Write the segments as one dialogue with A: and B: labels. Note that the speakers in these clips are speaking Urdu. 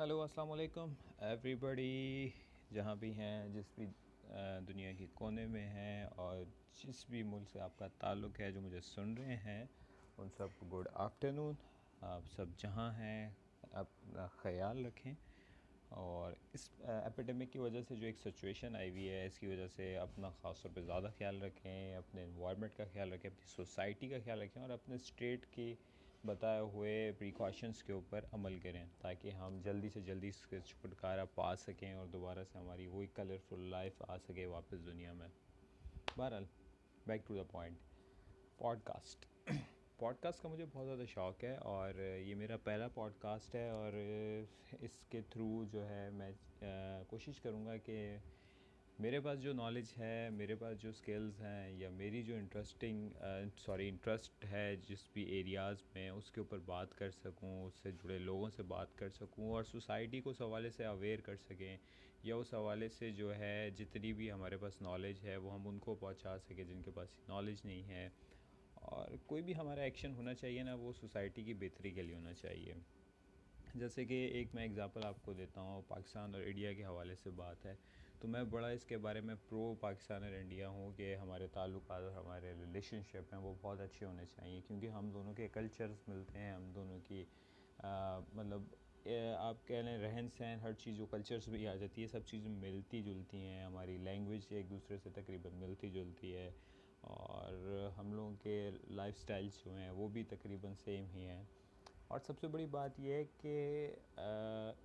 A: ہلو، السلام علیکم۔ ایوری بڑی جہاں بھی ہیں، جس بھی دنیا کے کونے میں ہیں اور جس بھی ملک سے آپ کا تعلق ہے، جو مجھے سن رہے ہیں، ان سب کو گڈ آفٹرنون۔ آپ سب جہاں ہیں، اپنا خیال رکھیں۔ اور اس ایپیڈیمک کی وجہ سے جو ایک سچویشن آئی ہوئی ہے، اس کی وجہ سے اپنا خاص طور پہ زیادہ خیال رکھیں، اپنے انوائرمنٹ کا خیال رکھیں، اپنی سوسائٹی کا خیال رکھیں اور اپنے اسٹیٹ کی بتائے ہوئے پریکاشنس کے اوپر عمل کریں تاکہ ہم جلدی سے جلدی اس کے چھٹکارا پا سکیں اور دوبارہ سے ہماری وہی کلرفل لائف آ سکے واپس دنیا میں۔ بہرحال back to the point podcast podcast کا مجھے بہت زیادہ شوق ہے اور یہ میرا پہلا پوڈ کاسٹ ہے اور اس کے تھرو جو ہے میں کوشش کروں گا کہ میرے پاس جو نالج ہے، میرے پاس جو اسکلز ہیں یا میری جو انٹرسٹنگ سوری انٹرسٹ ہے جس بھی ایریاز میں اس کے اوپر بات کر سکوں، اس سے جڑے لوگوں سے بات کر سکوں اور سوسائٹی کو اس حوالے سے اویئر کر سکیں یا اس حوالے سے جو ہے جتنی بھی ہمارے پاس نالج ہے، وہ ہم ان کو پہنچا سکیں جن کے پاس نالج نہیں ہے۔ اور کوئی بھی ہمارا ایکشن ہونا چاہیے نا، وہ سوسائٹی کی بہتری کے لیے ہونا چاہیے۔ جیسے کہ ایک میں اگزامپل آپ کو دیتا ہوں، پاکستان اور انڈیا کے حوالے سے بات ہے۔ تو میں بڑا اس کے بارے میں پرو پاکستان اور انڈیا ہوں کہ ہمارے تعلقات اور ہمارے ریلیشن شپ ہیں، وہ بہت اچھے ہونے چاہیے کیونکہ ہم دونوں کے کلچرز ملتے ہیں، ہم دونوں کی مطلب آپ کہہ لیں رہن سہن، ہر چیز جو کلچرز بھی آ جاتی ہے، سب چیزیں ملتی جلتی ہیں، ہماری لینگویج ایک دوسرے سے تقریباً ملتی جلتی ہے اور ہم لوگوں کے لائف سٹائلس جو ہیں، وہ بھی تقریباً سیم ہی ہیں۔ اور سب سے بڑی بات یہ ہے کہ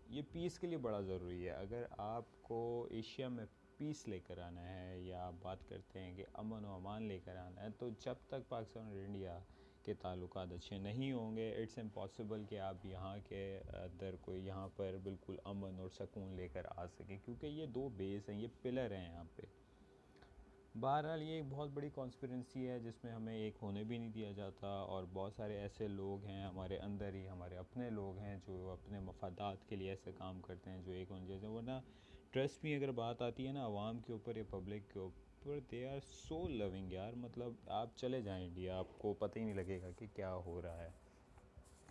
A: یہ پیس کے لیے بڑا ضروری ہے۔ اگر آپ کو ایشیا میں پیس لے کر آنا ہے یا آپ بات کرتے ہیں کہ امن و امان لے کر آنا ہے، تو جب تک پاکستان اور انڈیا کے تعلقات اچھے نہیں ہوں گے اٹس امپاسبل کہ آپ یہاں کے اندر کوئی یہاں پر بالکل امن اور سکون لے کر آ سکیں۔ کیونکہ یہ دو بیس ہیں، یہ پلر ہیں یہاں پہ۔ بہرحال یہ ایک بہت بڑی کانسپیرنسی ہے جس میں ہمیں ایک ہونے بھی نہیں دیا جاتا اور بہت سارے ایسے لوگ ہیں ہمارے اندر ہی، ہمارے اپنے لوگ ہیں جو اپنے مفادات کے لیے ایسے کام کرتے ہیں جو ایک ہونے جیسے، ورنہ ٹرسٹ بھی اگر بات آتی ہے نا عوام کے اوپر یا پبلک کے اوپر دے آر سو لونگ یار۔ مطلب آپ چلے جائیں انڈیا، آپ کو پتہ ہی نہیں لگے گا کہ کیا ہو رہا ہے۔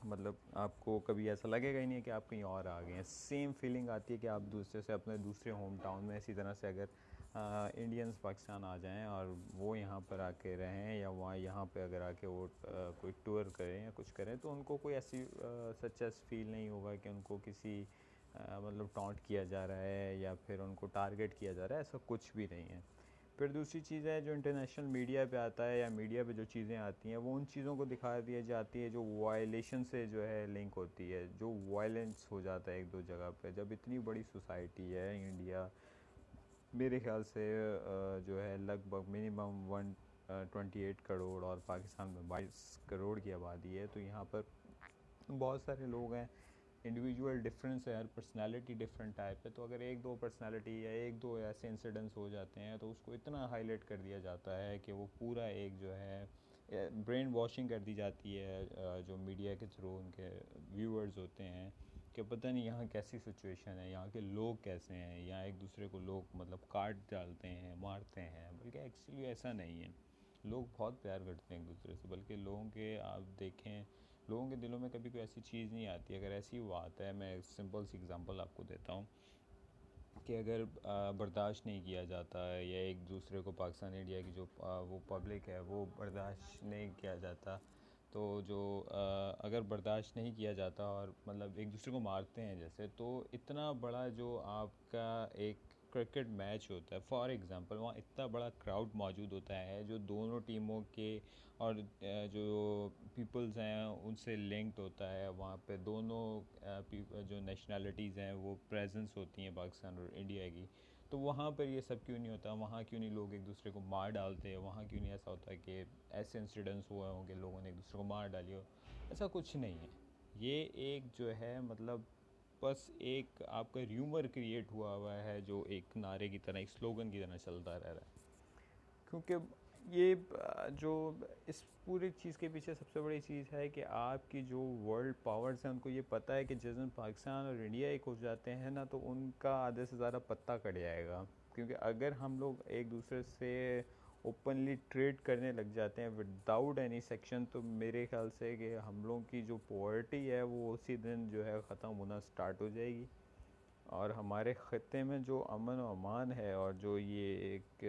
A: مطلب آپ کو کبھی ایسا لگے گا ہی نہیں کہ آپ کہیں اور آ گئے ہیں۔ سیم فیلنگ آتی ہے کہ آپ دوسرے سے، اپنے دوسرے ہوم ٹاؤن میں اسی طرح سے اگر انڈینس پاکستان آ جائیں اور وہ یہاں پر آ کے رہیں یا وہاں یہاں پہ اگر آ کے وہ کوئی ٹور کریں یا کچھ کریں تو ان کو کوئی ایسی سچس فیل نہیں ہوگا کہ ان کو کسی مطلب ٹانٹ کیا جا رہا ہے یا پھر ان کو ٹارگٹ کیا جا رہا ہے، ایسا کچھ بھی نہیں ہے۔ پھر دوسری چیز ہے جو انٹرنیشنل میڈیا پہ آتا ہے یا میڈیا پہ جو چیزیں آتی ہیں، وہ ان چیزوں کو دکھا دیا جاتی ہے جو وائلیشن سے جو ہے لنک ہوتی ہے، جو وائلنس ہو جاتا ہے ایک دو جگہ پہ۔ جب اتنی بڑی سوسائٹی ہے انڈیا میرے خیال سے جو ہے لگ بھگ minimum one twenty eight crore اور پاکستان میں بائیس کروڑ کی آبادی ہے، تو یہاں پر بہت سارے لوگ ہیں۔ انڈیویجول ڈفرینس ہے ہر پرسنالٹی ڈفرینٹ ٹائپ ہے۔ تو اگر ایک دو پرسنالٹی یا ایک دو ایسے انسیڈنٹس ہو جاتے ہیں، تو اس کو اتنا ہائی لائٹ کر دیا جاتا ہے کہ وہ پورا ایک جو ہے برین واشنگ کر دی جاتی ہے جو میڈیا کے تھرو ان کے ویورز ہوتے ہیں۔ کہ پتہ نہیں یہاں کیسی سچویشن ہے، یہاں کے لوگ کیسے ہیں یہاں ایک دوسرے کو لوگ مطلب کاٹ ڈالتے ہیں، مارتے ہیں، بلکہ ایکچولی ایسا نہیں ہے۔ لوگ بہت پیار کرتے ہیں ایک دوسرے سے، بلکہ لوگوں کے آپ دیکھیں، لوگوں کے دلوں میں کبھی کوئی ایسی چیز نہیں آتی۔ اگر ایسی بات ہے، میں سمپل سی اگزامپل آپ کو دیتا ہوں کہ اگر برداشت نہیں کیا جاتا ہے یا ایک دوسرے کو پاکستان، انڈیا کی جو وہ پبلک ہے، وہ برداشت نہیں کیا جاتا۔ تو جو اگر برداشت نہیں کیا جاتا اور مطلب ایک دوسرے کو مارتے ہیں جیسے، تو اتنا بڑا جو آپ کا ایک کرکٹ میچ ہوتا ہے، فار ایگزامپل، وہاں اتنا بڑا کراؤڈ موجود ہوتا ہے جو دونوں ٹیموں کے اور جو پیپلز ہیں ان سے لنکڈ ہوتا ہے، وہاں پہ دونوں جو نیشنلٹیز ہیں وہ پریزنس ہوتی ہیں پاکستان اور انڈیا کی۔ تو وہاں پر یہ سب کیوں نہیں ہوتا؟ وہاں کیوں نہیں لوگ ایک دوسرے کو مار ڈالتے؟ وہاں کیوں نہیں ایسا ہوتا ہے کہ ایسے انسیڈنٹس ہوئے ہوں کہ لوگوں نے ایک دوسرے کو مار ڈالی ہو؟ ایسا کچھ نہیں ہے۔ یہ ایک جو ہے مطلب بس ایک آپ کا ریومر کریٹ ہوا ہوا ہے جو ایک نعرے کی طرح، ایک سلوگن کی طرح چلتا رہ رہا ہے۔ کیونکہ یہ جو اس پوری چیز کے پیچھے سب سے بڑی چیز ہے کہ آپ کی جو ورلڈ پاورز ہیں، ان کو یہ پتہ ہے کہ جس دن پاکستان اور انڈیا ایک ہو جاتے ہیں نا، تو ان کا آدھے سے زیادہ پتہ کٹ جائے گا۔ کیونکہ اگر ہم لوگ ایک دوسرے سے اوپنلی ٹریڈ کرنے لگ جاتے ہیں وداؤٹ اینی سیکشن تو میرے خیال سے کہ ہم لوگوں کی جو پورٹی ہے، وہ اسی دن جو ہے ختم ہونا سٹارٹ ہو جائے گی۔ اور ہمارے خطے میں جو امن و امان ہے اور جو یہ ایک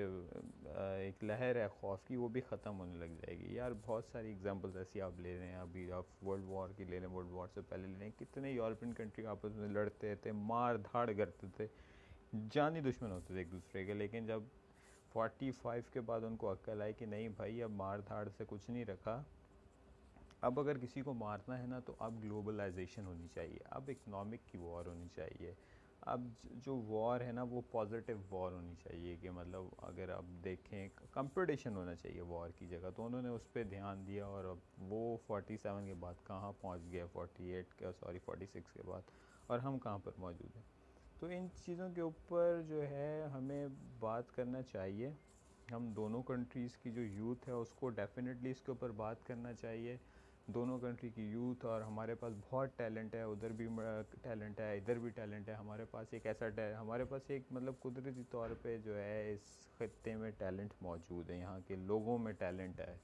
A: ایک لہر ہے خوف کی، وہ بھی ختم ہونے لگ جائے گی۔ یار، بہت ساری اگزامپلز ایسی آپ لے رہے ہیں ابھی، آپ ورلڈ وار کی لے لیں ورلڈ وار سے پہلے لے لیں۔ کتنے یورپین کنٹری آپس میں لڑتے تھے، مار دھاڑ کرتے تھے، جانی دشمن ہوتے تھے ایک دوسرے کے۔ لیکن جب فورٹی فائیو کے بعد ان کو عقل آئے کہ نہیں بھائی، اب مار دھاڑ سے کچھ نہیں رکھا، اب اگر کسی کو مارنا ہے نا تو اب گلوبلائزیشن ہونی چاہیے، اب اکنامک کی وار ہونی چاہیے۔ اب جو وار ہے نا وہ پازیٹیو وار ہونی چاہیے کہ مطلب اگر آپ دیکھیں کمپٹیشن ہونا چاہیے وار کی جگہ تو انہوں نے اس پہ دھیان دیا اور اب وہ فورٹی سیون کے بعد کہاں پہنچ گیا فورٹی ایٹ کے سوری فورٹی سکس کے بعد اور ہم کہاں پر موجود ہیں؟ تو ان چیزوں کے اوپر جو ہے ہمیں بات کرنا چاہیے۔ ہم دونوں کنٹریز کی جو یوتھ ہے اس کو ڈیفینیٹلی اس کے اوپر بات کرنا چاہیے۔ دونوں کنٹری کی یوتھ اور ہمارے پاس بہت ٹیلنٹ ہے، ادھر بھی ٹیلنٹ ہے، ادھر بھی ٹیلنٹ ہے۔ ہمارے پاس ایک ایسا ہمارے پاس ایک مطلب قدرتی طور پہ جو ہے، اس خطے میں ٹیلنٹ موجود ہے۔ یہاں کے لوگوں میں ٹیلنٹ ہے۔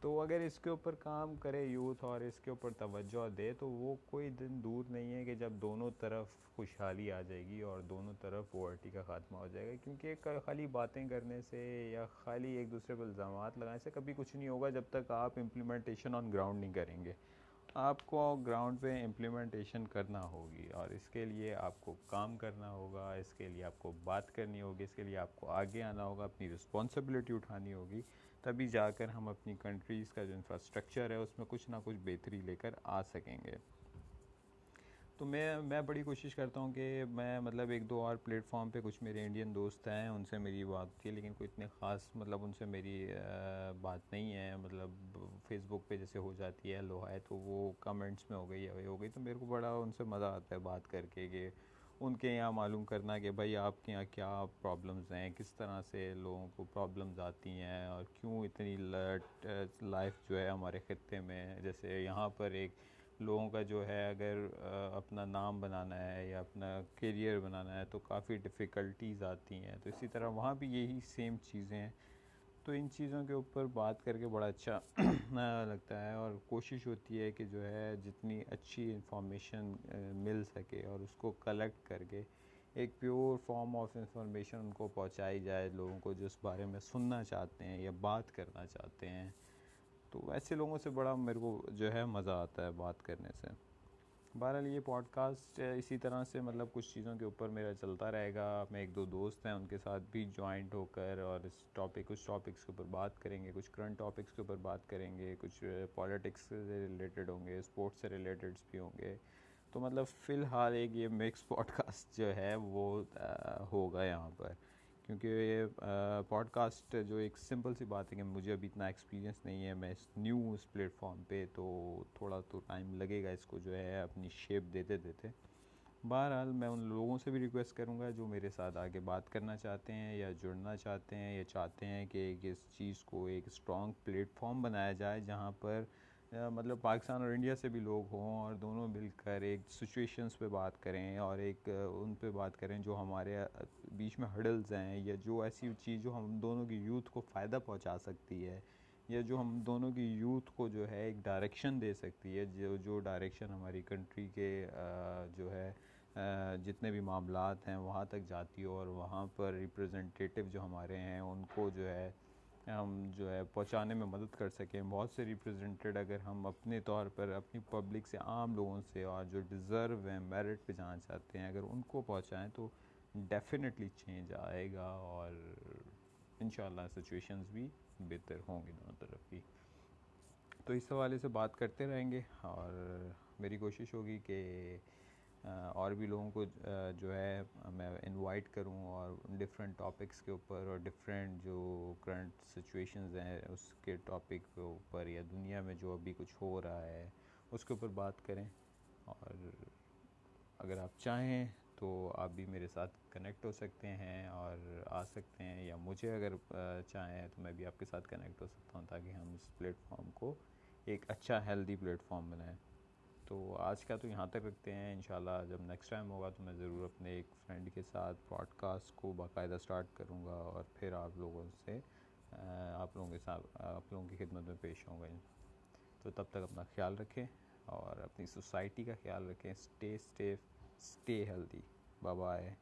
A: تو اگر اس کے اوپر کام کرے یوتھ اور اس کے اوپر توجہ دے تو وہ کوئی دن دور نہیں ہے کہ جب دونوں طرف خوشحالی آ جائے گی اور دونوں طرف پورٹی کا خاتمہ ہو جائے گا، کیونکہ خالی باتیں کرنے سے یا خالی ایک دوسرے پر الزامات لگانے سے کبھی کچھ نہیں ہوگا جب تک آپ امپلیمنٹیشن آن گراؤنڈ نہیں کریں گے۔ آپ کو گراؤنڈ پہ امپلیمنٹیشن کرنا ہوگی اور اس کے لیے آپ کو کام کرنا ہوگا، اس کے لیے آپ کو بات کرنی ہوگی، اس کے لیے آپ کو آگے آنا ہوگا، اپنی رسپانسبلٹی اٹھانی ہوگی، تبھی جا کر ہم اپنی کنٹریز کا جو انفراسٹرکچر ہے، اس میں کچھ نہ کچھ بہتری لے کر آ سکیں گے۔ تو میں میں بڑی کوشش کرتا ہوں کہ میں مطلب ایک دو اور پلیٹ فارم پہ کچھ میرے انڈین دوست ہیں، ان سے میری بات کی لیکن کوئی اتنے خاص مطلب ان سے میری بات نہیں ہے مطلب فیس بک پہ جیسے ہو جاتی ہے لو ہے تو وہ کمنٹس میں ہو گئی ہے ہو گئی۔ تو میرے کو بڑا ان سے مزہ آتا ہے بات کر کے کہ ان کے یہاں معلوم کرنا کہ بھائی آپ کے یہاں کیا پرابلمز ہیں، کس طرح سے لوگوں کو پرابلمز آتی ہیں اور کیوں اتنی لٹ لائف جو ہے ہمارے خطے میں جیسے یہاں پر ایک لوگوں کا جو ہے اگر اپنا نام بنانا ہے یا اپنا کیریئر بنانا ہے تو کافی ڈفیکلٹیز آتی ہیں۔ تو اسی طرح وہاں بھی یہی سیم چیزیں ہیں۔ تو ان چیزوں کے اوپر بات کر کے بڑا اچھا لگتا ہے اور کوشش ہوتی ہے کہ جو ہے جتنی اچھی انفارمیشن مل سکے اور اس کو کلیکٹ کر کے ایک پیور فارم آف انفارمیشن ان کو پہنچائی جائے، لوگوں کو جو اس بارے میں سننا چاہتے ہیں یا بات کرنا چاہتے ہیں۔ تو ایسے لوگوں سے بڑا میرے کو جو ہے مزہ آتا ہے بات کرنے سے۔ بہرحال یہ پوڈ کاسٹ اسی طرح سے مطلب کچھ چیزوں کے اوپر میرا چلتا رہے گا۔ میں ایک دو دوست ہیں، ان کے ساتھ بھی جوائنٹ ہو کر اور اس ٹاپک کچھ ٹاپکس کے اوپر بات کریں گے۔ کچھ کرنٹ ٹاپکس کے اوپر بات کریں گے، کچھ پالیٹکس سے ریلیٹڈ ہوں گے اسپورٹس سے ریلیٹڈس بھی ہوں گے۔ تو مطلب فی الحال ایک یہ مکس پوڈ کاسٹ جو ہے وہ ہوگا یہاں پر۔ کیونکہ یہ پوڈ کاسٹ جو ایک سمپل سی بات ہے کہ مجھے ابھی اتنا ایکسپیرینس نہیں ہے، میں اس نیو اس پلیٹ فارم پہ تو تھوڑا تو ٹائم لگے گا اس کو جو ہے اپنی شیپ دیتے دیتے۔ بہرحال میں ان لوگوں سے بھی ریکویسٹ کروں گا جو میرے ساتھ آگے بات کرنا چاہتے ہیں یا جڑنا چاہتے ہیں یا چاہتے ہیں کہ اس چیز کو ایک اسٹرانگ پلیٹ فارم بنایا جائے جہاں پر مطلب پاکستان اور انڈیا سے بھی لوگ ہوں اور دونوں مل کر ایک سچویشنس پہ بات کریں اور ایک ان پہ بات کریں جو ہمارے بیچ میں ہڈلز ہیں یا جو ایسی چیز جو ہم دونوں کی یوتھ کو فائدہ پہنچا سکتی ہے یا جو ہم دونوں کی یوتھ کو جو ہے ایک ڈائریکشن دے سکتی ہے، جو جو ڈائریکشن ہماری کنٹری کے جو ہے جتنے بھی معاملات ہیں وہاں تک جاتی ہو اور وہاں پر ریپرزنٹیٹیو جو ہمارے ہیں، ان کو جو ہے ہم جو ہے پہنچانے میں مدد کر سکیں۔ بہت سے ریپرزنٹیڈ اگر ہم اپنے طور پر اپنی پبلک سے عام لوگوں سے اور جو ڈیزرو ہیں میرٹ پہ جانا چاہتے ہیں، اگر ان کو پہنچائیں تو ڈیفینیٹلی چینج آئے گا اور انشاءاللہ سچویشنز بھی بہتر ہوں گی دونوں طرف بھی۔ تو اس حوالے سے بات کرتے رہیں گے اور میری کوشش ہوگی کہ اور بھی لوگوں کو جو ہے میں انوائٹ کروں اور ڈفرینٹ ٹاپکس کے اوپر اور ڈفرینٹ جو کرنٹ سچویشنز ہیں اس کے ٹاپک کے اوپر یا دنیا میں جو ابھی کچھ ہو رہا ہے، اس کے اوپر بات کریں۔ اور اگر آپ چاہیں تو آپ بھی میرے ساتھ کنیکٹ ہو سکتے ہیں اور آ سکتے ہیں یا مجھے اگر چاہیں تو میں بھی آپ کے ساتھ کنیکٹ ہو سکتا ہوں تاکہ ہم اس پلیٹ فارم کو ایک اچھا ہیلدی پلیٹ فارم بنائیں۔ تو آج کا تو یہاں تک رکھتے ہیں۔ انشاءاللہ جب نیکسٹ ٹائم ہوگا تو میں ضرور اپنے ایک فرینڈ کے ساتھ پوڈ کاسٹ کو باقاعدہ سٹارٹ کروں گا اور پھر آپ لوگوں سے آپ لوگوں کے ساتھ آپ لوگوں کی خدمت میں پیش ہوں گا۔ تو تب تک اپنا خیال رکھیں اور اپنی سوسائٹی کا خیال رکھیں۔ Stay safe stay healthy بابائے